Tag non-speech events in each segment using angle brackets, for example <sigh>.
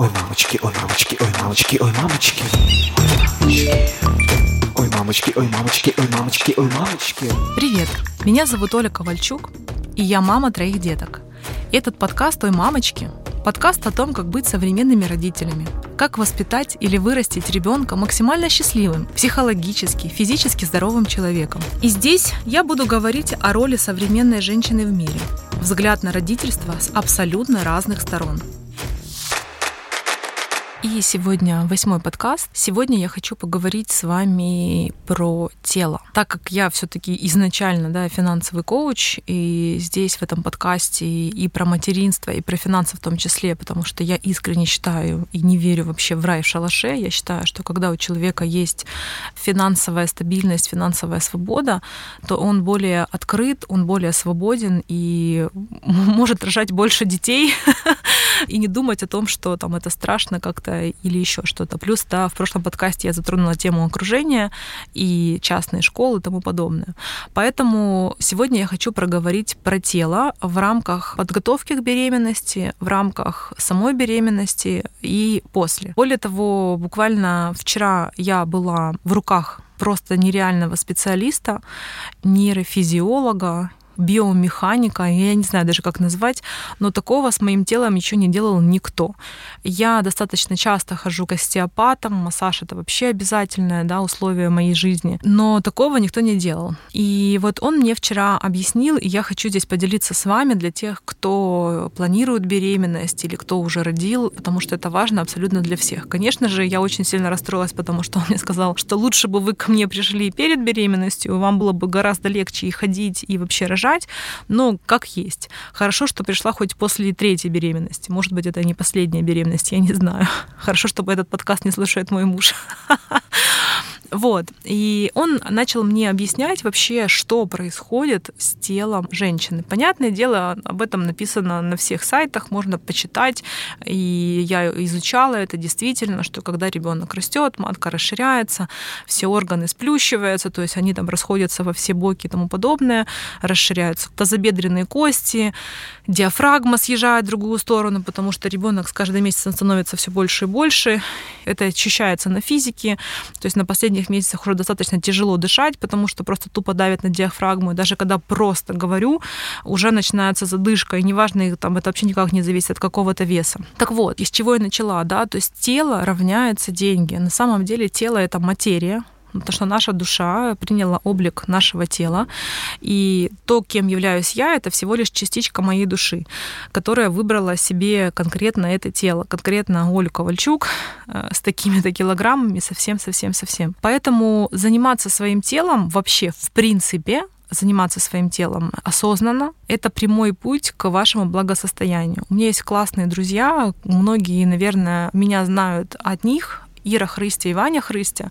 Ой, мамочки, ой, мамочки, ой, мамочки, ой, мамочки. Ой, мамочки, ой, мамочки, ой, мамочки, ой, мамочки. Привет, меня зовут Оля Ковальчук, и я мама троих деток. Этот подкаст «Ой, мамочки» — подкаст о том, как быть современными родителями, как воспитать или вырастить ребенка максимально счастливым, психологически, физически здоровым человеком. И здесь я буду говорить о роли современной женщины в мире, взгляд на родительство с абсолютно разных сторон — и сегодня восьмой подкаст. Сегодня я хочу поговорить с вами про тело. Так как я все-таки изначально да, финансовый коуч, и здесь в этом подкасте и про материнство, и про финансы в том числе, потому что я искренне считаю и не верю вообще в рай в шалаше. Я считаю, что когда у человека есть финансовая стабильность, финансовая свобода, то он более открыт, он более свободен и <laughs> может рожать больше детей <laughs> и не думать о том, что там это страшно как-то или еще что-то. Плюс, да, в прошлом подкасте я затронула тему окружения и частные школы и тому подобное. Поэтому сегодня я хочу проговорить про тело в рамках подготовки к беременности, в рамках самой беременности и после. Более того, буквально вчера я была в руках просто нереального специалиста, нейрофизиолога, биомеханика, я не знаю даже как назвать, но такого с моим телом еще не делал никто. Я достаточно часто хожу к остеопатам, массаж это вообще обязательное да, условие моей жизни, но такого никто не делал. И вот он мне вчера объяснил, и я хочу здесь поделиться с вами для тех, кто планирует беременность или кто уже родил, потому что это важно абсолютно для всех. Конечно же, я очень сильно расстроилась, потому что он мне сказал, что лучше бы вы ко мне пришли перед беременностью, вам было бы гораздо легче и ходить, и вообще рожать, рожать, но как есть. Хорошо, что пришла хоть после третьей беременности. Может быть, это не последняя беременность, я не знаю. <laughs> Хорошо, чтобы этот подкаст не слушает мой муж. <laughs> Вот. И он начал мне объяснять вообще, что происходит с телом женщины. Понятное дело, об этом написано на всех сайтах, можно почитать. И я изучала это действительно, что когда ребенок растет, матка расширяется, все органы сплющиваются, то есть они там расходятся во все боки и тому подобное, расширяются тазобедренные кости, диафрагма съезжает в другую сторону, потому что ребенок с каждым месяцем становится все больше и больше. Это ощущается на физике. То есть на последних месяцах уже достаточно тяжело дышать, потому что просто тупо давит на диафрагму. И даже когда просто говорю, уже начинается задышка. И неважно, там, это вообще никак не зависит от какого-то веса. Так вот, из чего я начала, да, то есть тело равняется деньги. На самом деле тело — это материя, потому что наша душа приняла облик нашего тела, и то, кем являюсь я, это всего лишь частичка моей души, которая выбрала себе конкретно это тело, конкретно Олю Ковальчук э, с такими-то килограммами, совсем-совсем-совсем. Поэтому заниматься своим телом вообще в принципе заниматься своим телом осознанно, это прямой путь к вашему благосостоянию. У меня есть классные друзья, многие, наверное, меня знают от них, Ира Христя и Ваня Христя.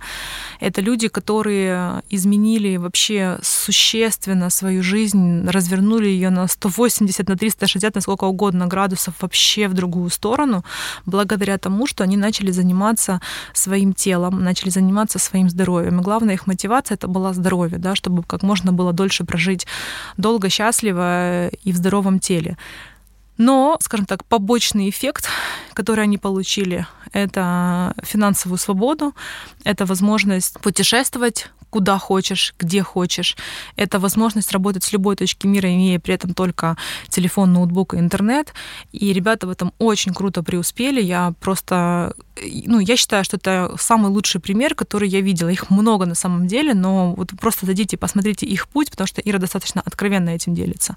Это люди, которые изменили вообще существенно свою жизнь, развернули ее на 180, на 360, на сколько угодно градусов вообще в другую сторону, благодаря тому, что они начали заниматься своим телом, начали заниматься своим здоровьем. И главная их мотивация это была здоровье, да, чтобы как можно было дольше прожить долго, счастливо и в здоровом теле. Но, скажем так, побочный эффект, который они получили, это финансовую свободу, это возможность путешествовать куда хочешь, где хочешь. Это возможность работать с любой точки мира, имея при этом только телефон, ноутбук и интернет. И ребята в этом очень круто преуспели. Я просто, ну, я считаю, что это самый лучший пример, который я видела. Их много на самом деле, но вот просто зайдите, посмотрите их путь, потому что Ира достаточно откровенно этим делится.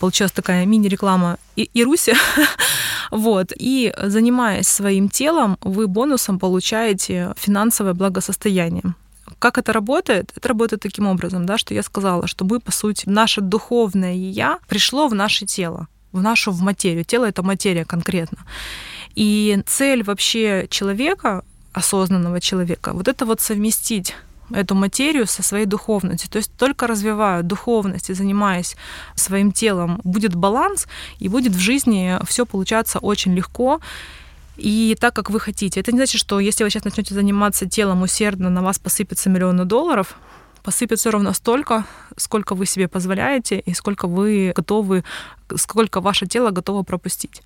Получилась такая мини-реклама и Ируси. <laughs> вот. И занимаясь своим телом, вы бонусом получаете финансовое благосостояние. Как это работает? Это работает таким образом, да, что я сказала, что мы, по сути, наше духовное «я» пришло в наше тело, в нашу в материю. Тело — это материя конкретно. И цель вообще человека, осознанного человека, вот это вот совместить эту материю со своей духовностью. То есть только развивая духовность и занимаясь своим телом, будет баланс, и будет в жизни все получаться очень легко и так, как вы хотите. Это не значит, что если вы сейчас начнете заниматься телом усердно, на вас посыпется миллионы долларов, посыпется ровно столько, сколько вы себе позволяете и сколько вы готовы сколько ваше тело готово пропустить.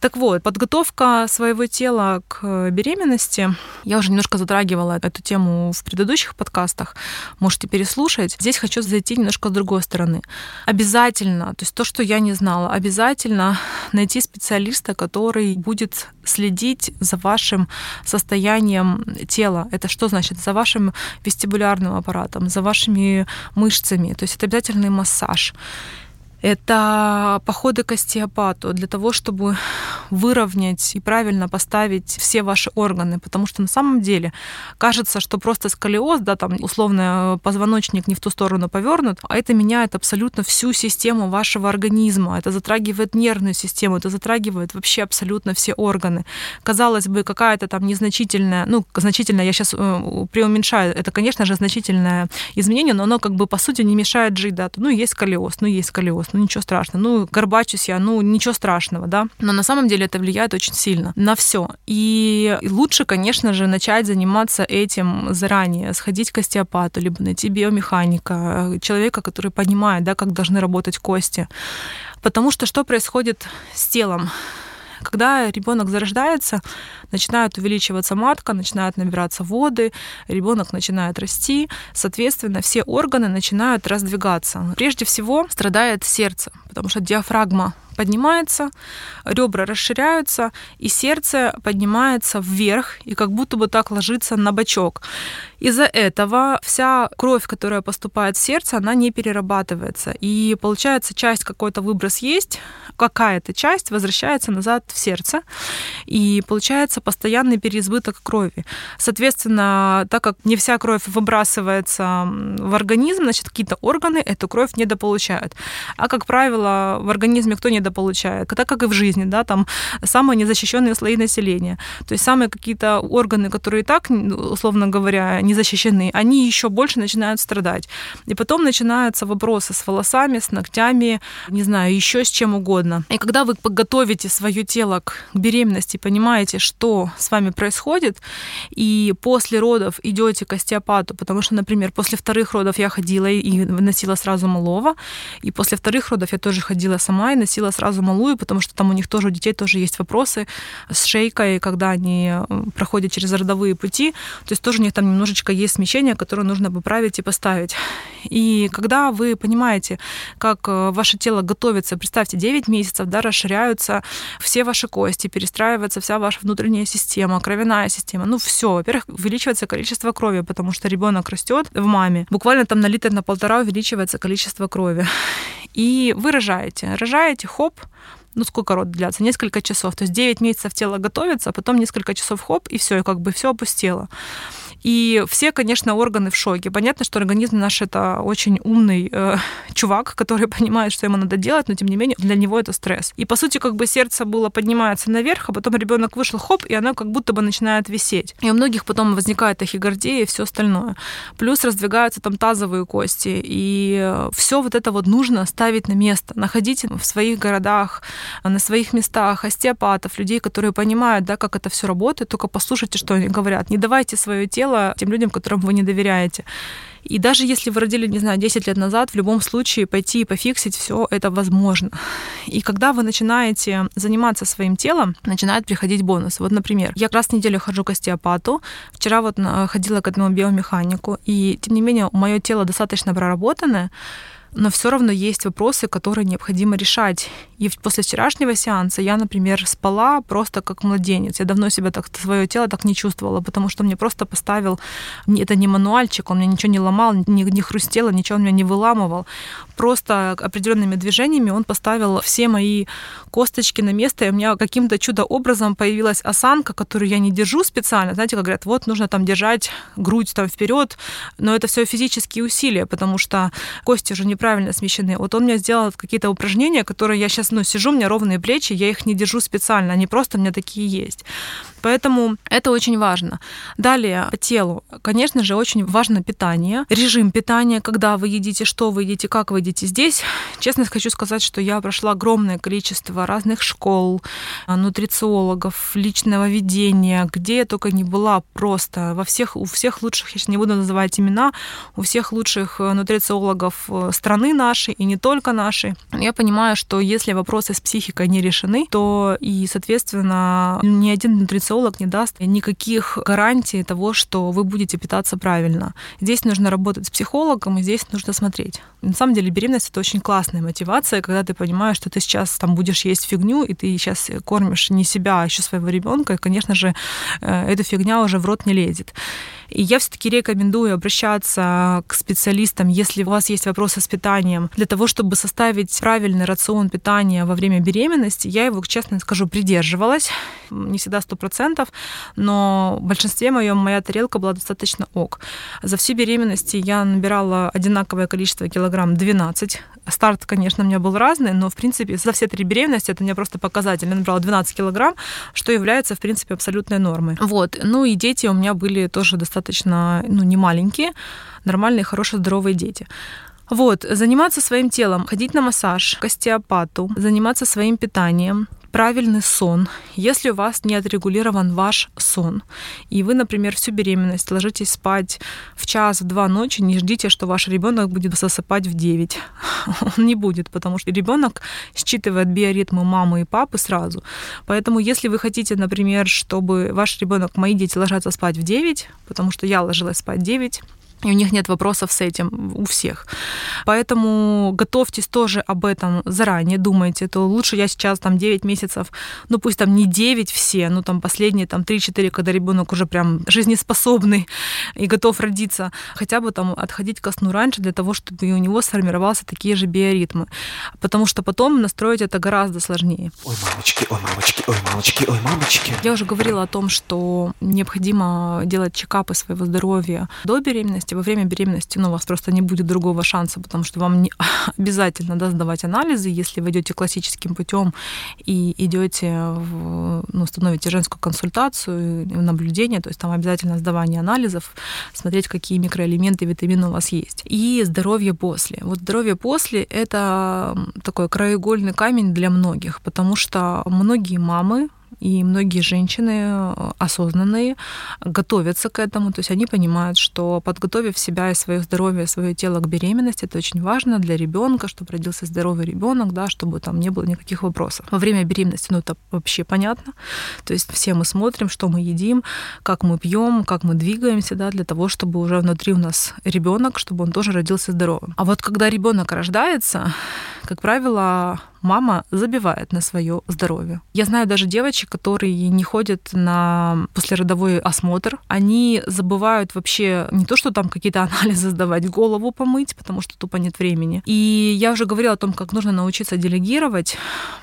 Так вот, подготовка своего тела к беременности, я уже немножко затрагивала эту тему в предыдущих подкастах, можете переслушать. Здесь хочу зайти немножко с другой стороны. Обязательно, то есть то, что я не знала, обязательно найти специалиста, который будет следить за вашим состоянием тела. Это что значит? За вашим вестибулярным аппаратом, за вашими мышцами. То есть это обязательный массаж это походы к остеопату для того, чтобы выровнять и правильно поставить все ваши органы, потому что на самом деле кажется, что просто сколиоз, да, там условно позвоночник не в ту сторону повернут, а это меняет абсолютно всю систему вашего организма, это затрагивает нервную систему, это затрагивает вообще абсолютно все органы. Казалось бы, какая-то там незначительная, ну, значительная, я сейчас э, преуменьшаю, это, конечно же, значительное изменение, но оно как бы по сути не мешает жить, да, ну, есть сколиоз, ну, есть сколиоз, ну ничего страшного, ну горбачусь я, ну ничего страшного, да. Но на самом деле это влияет очень сильно на все. И лучше, конечно же, начать заниматься этим заранее, сходить к остеопату, либо найти биомеханика, человека, который понимает, да, как должны работать кости. Потому что что происходит с телом? Когда ребенок зарождается, начинает увеличиваться матка, начинают набираться воды, ребенок начинает расти, соответственно, все органы начинают раздвигаться. Прежде всего страдает сердце, потому что диафрагма поднимается, ребра расширяются, и сердце поднимается вверх и как будто бы так ложится на бочок. Из-за этого вся кровь, которая поступает в сердце, она не перерабатывается. И получается, часть какой-то выброс есть, какая-то часть возвращается назад в сердце. И получается постоянный переизбыток крови. Соответственно, так как не вся кровь выбрасывается в организм, значит, какие-то органы эту кровь недополучают. А, как правило, в организме кто недополучает? Так как и в жизни, да, там самые незащищенные слои населения. То есть самые какие-то органы, которые и так, условно говоря, не защищены, они еще больше начинают страдать. И потом начинаются вопросы с волосами, с ногтями, не знаю, еще с чем угодно. И когда вы подготовите свое тело к беременности, понимаете, что с вами происходит, и после родов идете к остеопату, потому что, например, после вторых родов я ходила и носила сразу малого, и после вторых родов я тоже ходила сама и носила сразу малую, потому что там у них тоже у детей тоже есть вопросы с шейкой, когда они э, проходят через родовые пути, то есть тоже у них там немножечко немножечко есть смещение, которое нужно поправить и поставить. И когда вы понимаете, как э, ваше тело готовится, представьте, 9 месяцев, да, расширяются все ваши кости, перестраивается вся ваша внутренняя система, кровяная система, ну все, во-первых, увеличивается количество крови, потому что ребенок растет в маме, буквально там на литр на полтора увеличивается количество крови. И вы рожаете, рожаете, хоп, ну сколько род длятся, несколько часов. То есть 9 месяцев тело готовится, а потом несколько часов хоп, и все, и как бы все опустело. И все, конечно, органы в шоке. Понятно, что организм наш это очень умный э, чувак, который <laughs> понимает, что ему надо делать, но тем не менее для него это стресс. И по сути, как бы сердце было поднимается наверх, а потом ребенок вышел, хоп, и оно как будто бы начинает висеть. И у многих потом возникает тахикардия и все остальное. Плюс раздвигаются там тазовые кости. И все вот это вот нужно ставить на место. Находите в своих городах, на своих местах остеопатов, людей, которые понимают, да, как это все работает, только послушайте, что они говорят. Не давайте свое тело тело тем людям, которым вы не доверяете. И даже если вы родили, не знаю, 10 лет назад, в любом случае пойти и пофиксить все это возможно. И когда вы начинаете заниматься своим телом, начинают приходить бонусы. Вот, например, я раз неделю хожу к остеопату, вчера вот ходила к одному биомеханику, и тем не менее мое тело достаточно проработанное, но все равно есть вопросы, которые необходимо решать. И после вчерашнего сеанса я, например, спала просто как младенец. Я давно себя так, свое тело так не чувствовала, потому что мне просто поставил, это не мануальчик, он мне ничего не ломал, не, не хрустело, ничего он меня не выламывал. Просто определенными движениями он поставил все мои косточки на место, и у меня каким-то чудо-образом появилась осанка, которую я не держу специально. Знаете, как говорят, вот нужно там держать грудь там вперед, но это все физические усилия, потому что кости уже неправильно смещены. Вот он мне сделал какие-то упражнения, которые я сейчас, ну, сижу, у меня ровные плечи, я их не держу специально, они просто у меня такие есть. Поэтому это очень важно. Далее, по телу. Конечно же, очень важно питание. Режим питания, когда вы едите, что вы едите, как вы едите. Здесь, честно хочу сказать, что я прошла огромное количество разных школ, а, нутрициологов, личного ведения, где я только не была просто. Во всех, у всех лучших, я сейчас не буду называть имена, у всех лучших э, нутрициологов э, страны страны нашей и не только нашей. Я понимаю, что если вопросы с психикой не решены, то и, соответственно, ни один нутрициолог не даст никаких гарантий того, что вы будете питаться правильно. Здесь нужно работать с психологом, и здесь нужно смотреть. На самом деле беременность — это очень классная мотивация, когда ты понимаешь, что ты сейчас там будешь есть фигню, и ты сейчас кормишь не себя, а еще своего ребенка, и, конечно же, э, эта фигня уже в рот не лезет. И я все-таки рекомендую обращаться к специалистам, если у вас есть вопросы с питанием, для того, чтобы составить правильный рацион питания во время беременности. Я его, честно скажу, придерживалась, не всегда сто процентов, но в большинстве моем моя тарелка была достаточно ок. За всю беременность я набирала одинаковое количество килограмм 12. Старт, конечно, у меня был разный, но, в принципе, за все три беременности это у меня просто показатель. Я набрала 12 килограмм, что является, в принципе, абсолютной нормой. Вот. Ну и дети у меня были тоже достаточно, ну, не маленькие, нормальные, хорошие, здоровые дети. Вот, заниматься своим телом, ходить на массаж, к остеопату, заниматься своим питанием, правильный сон, если у вас не отрегулирован ваш сон, и вы, например, всю беременность ложитесь спать в час, в два ночи, не ждите, что ваш ребенок будет засыпать в 9. <laughs> Он не будет, потому что ребенок считывает биоритмы мамы и папы сразу. Поэтому, если вы хотите, например, чтобы ваш ребенок, мои дети ложатся спать в 9, потому что я ложилась спать в 9, и у них нет вопросов с этим у всех. Поэтому готовьтесь тоже об этом заранее, думайте, то лучше я сейчас там 9 месяцев, ну пусть там не 9 все, ну там последние там 3-4, когда ребенок уже прям жизнеспособный и готов родиться, хотя бы там отходить ко сну раньше для того, чтобы у него сформировался такие же биоритмы. Потому что потом настроить это гораздо сложнее. Ой, мамочки, ой, мамочки, ой, мамочки, ой, мамочки. Я уже говорила о том, что необходимо делать чекапы своего здоровья до беременности, беременности, во время беременности, ну, у вас просто не будет другого шанса, потому что вам не <laughs> обязательно да, сдавать анализы, если вы идете классическим путем и идете, в, ну, становите женскую консультацию, наблюдение, то есть там обязательно сдавание анализов, смотреть, какие микроэлементы, витамины у вас есть. И здоровье после. Вот здоровье после — это такой краеугольный камень для многих, потому что многие мамы и многие женщины э, осознанные готовятся к этому, то есть они понимают, что подготовив себя и свое здоровье, свое тело к беременности, это очень важно для ребенка, чтобы родился здоровый ребенок, да, чтобы там не было никаких вопросов. Во время беременности, ну это вообще понятно, то есть все мы смотрим, что мы едим, как мы пьем, как мы двигаемся, да, для того, чтобы уже внутри у нас ребенок, чтобы он тоже родился здоровым. А вот когда ребенок рождается, как правило, мама забивает на свое здоровье. Я знаю даже девочек, которые не ходят на послеродовой осмотр. Они забывают вообще не то, что там какие-то <laughs> анализы сдавать, голову помыть, потому что тупо нет времени. И я уже говорила о том, как нужно научиться делегировать.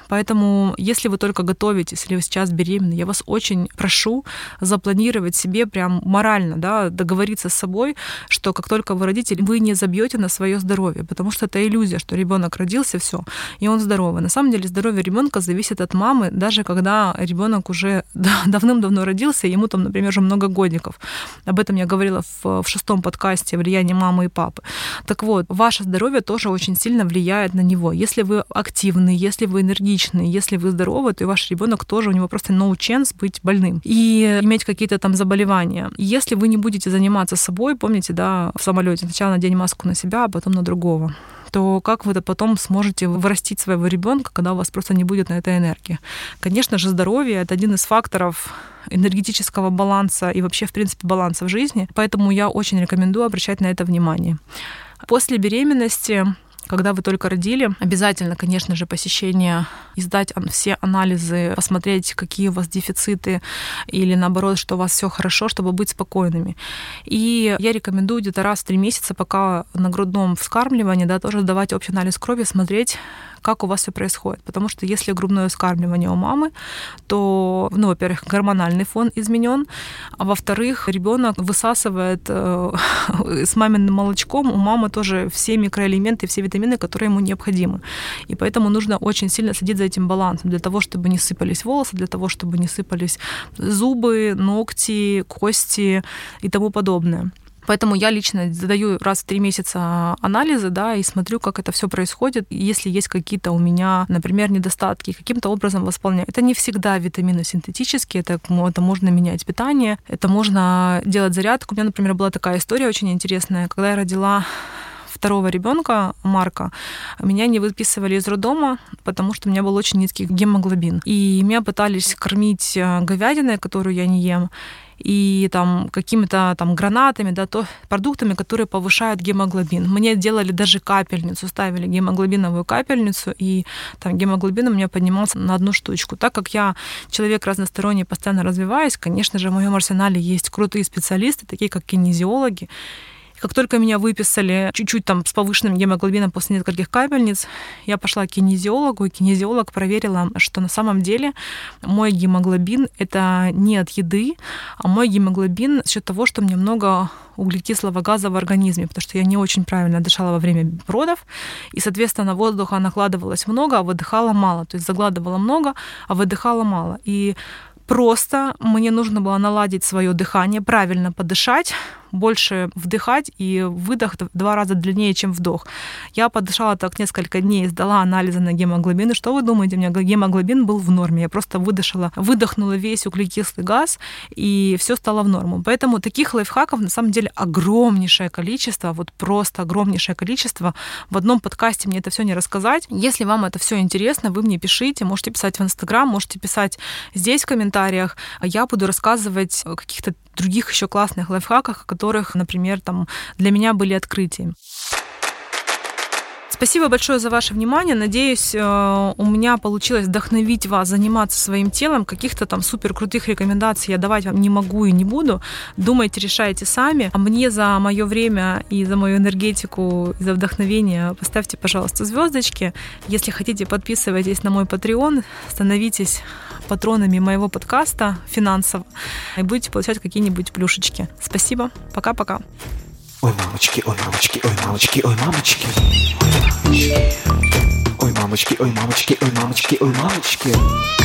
Поэтому, если вы только готовитесь, или вы сейчас беременны, я вас очень прошу запланировать себе прям морально, да, договориться с собой, что как только вы родите, вы не забьете на свое здоровье, потому что это иллюзия, что ребенок родился, все, и он здоров здоровы. На самом деле здоровье ребенка зависит от мамы, даже когда ребенок уже <laughs> давным-давно родился, ему там, например, уже много годиков. Об этом я говорила в, в шестом подкасте «Влияние мамы и папы». Так вот, ваше здоровье тоже очень сильно влияет на него. Если вы активны, если вы энергичны, если вы здоровы, то и ваш ребенок тоже, у него просто no chance быть больным и иметь какие-то там заболевания. Если вы не будете заниматься собой, помните, да, в самолете сначала надень маску на себя, а потом на другого то как вы потом сможете вырастить своего ребенка, когда у вас просто не будет на это энергии? Конечно же, здоровье — это один из факторов энергетического баланса и вообще, в принципе, баланса в жизни. Поэтому я очень рекомендую обращать на это внимание. После беременности когда вы только родили, обязательно, конечно же, посещение, издать все анализы, посмотреть, какие у вас дефициты или наоборот, что у вас все хорошо, чтобы быть спокойными. И я рекомендую где-то раз в три месяца, пока на грудном вскармливании, да, тоже сдавать общий анализ крови, смотреть, как у вас все происходит. Потому что если грудное вскармливание у мамы, то, ну, во-первых, гормональный фон изменен, а во-вторых, ребенок высасывает э, <laughs> с маминым молочком у мамы тоже все микроэлементы, все витамины, которые ему необходимы. И поэтому нужно очень сильно следить за этим балансом, для того, чтобы не сыпались волосы, для того, чтобы не сыпались зубы, ногти, кости и тому подобное. Поэтому я лично задаю раз в три месяца анализы, да, и смотрю, как это все происходит. Если есть какие-то у меня, например, недостатки, каким-то образом восполняю. Это не всегда витамины синтетические, это, это можно менять питание, это можно делать зарядку. У меня, например, была такая история очень интересная. Когда я родила второго ребенка Марка меня не выписывали из роддома, потому что у меня был очень низкий гемоглобин. И меня пытались кормить э, говядиной, которую я не ем, и там какими-то там гранатами, да, то продуктами, которые повышают гемоглобин. Мне делали даже капельницу, ставили гемоглобиновую капельницу, и там гемоглобин у меня поднимался на одну штучку. Так как я человек разносторонний, постоянно развиваюсь, конечно же, в моем арсенале есть крутые специалисты, такие как кинезиологи, как только меня выписали чуть-чуть там с повышенным гемоглобином после нескольких капельниц, я пошла к кинезиологу, и кинезиолог проверила, что на самом деле мой гемоглобин — это не от еды, а мой гемоглобин за счет того, что мне много углекислого газа в организме, потому что я не очень правильно дышала во время родов, и, соответственно, воздуха накладывалось много, а выдыхала мало. То есть загладывала много, а выдыхала мало. И просто мне нужно было наладить свое дыхание, правильно подышать, больше вдыхать, и выдох в два раза длиннее, чем вдох. Я подышала так несколько дней, сдала анализы на гемоглобин, и что вы думаете, у меня гемоглобин был в норме. Я просто выдышала, выдохнула весь углекислый газ, и все стало в норму. Поэтому таких лайфхаков на самом деле огромнейшее количество, вот просто огромнейшее количество. В одном подкасте мне это все не рассказать. Если вам это все интересно, вы мне пишите, можете писать в Инстаграм, можете писать здесь в комментариях. Я буду рассказывать о каких-то других еще классных лайфхаках, которых, например, там для меня были открытием. Спасибо большое за ваше внимание. Надеюсь, э, у меня получилось вдохновить вас заниматься своим телом. Каких-то там супер крутых рекомендаций я давать вам не могу и не буду. Думайте, решайте сами. А мне за мое время и за мою энергетику, и за вдохновение поставьте, пожалуйста, звездочки. Если хотите, подписывайтесь на мой Patreon, становитесь патронами моего подкаста финансово и будете получать какие-нибудь плюшечки. Спасибо. Пока-пока. Ой, мамочки, ой, мамочки, ой, мамочки, ой, мамочки. Ой, мамочки, ой, мамочки, ой, мамочки, ой, мамочки.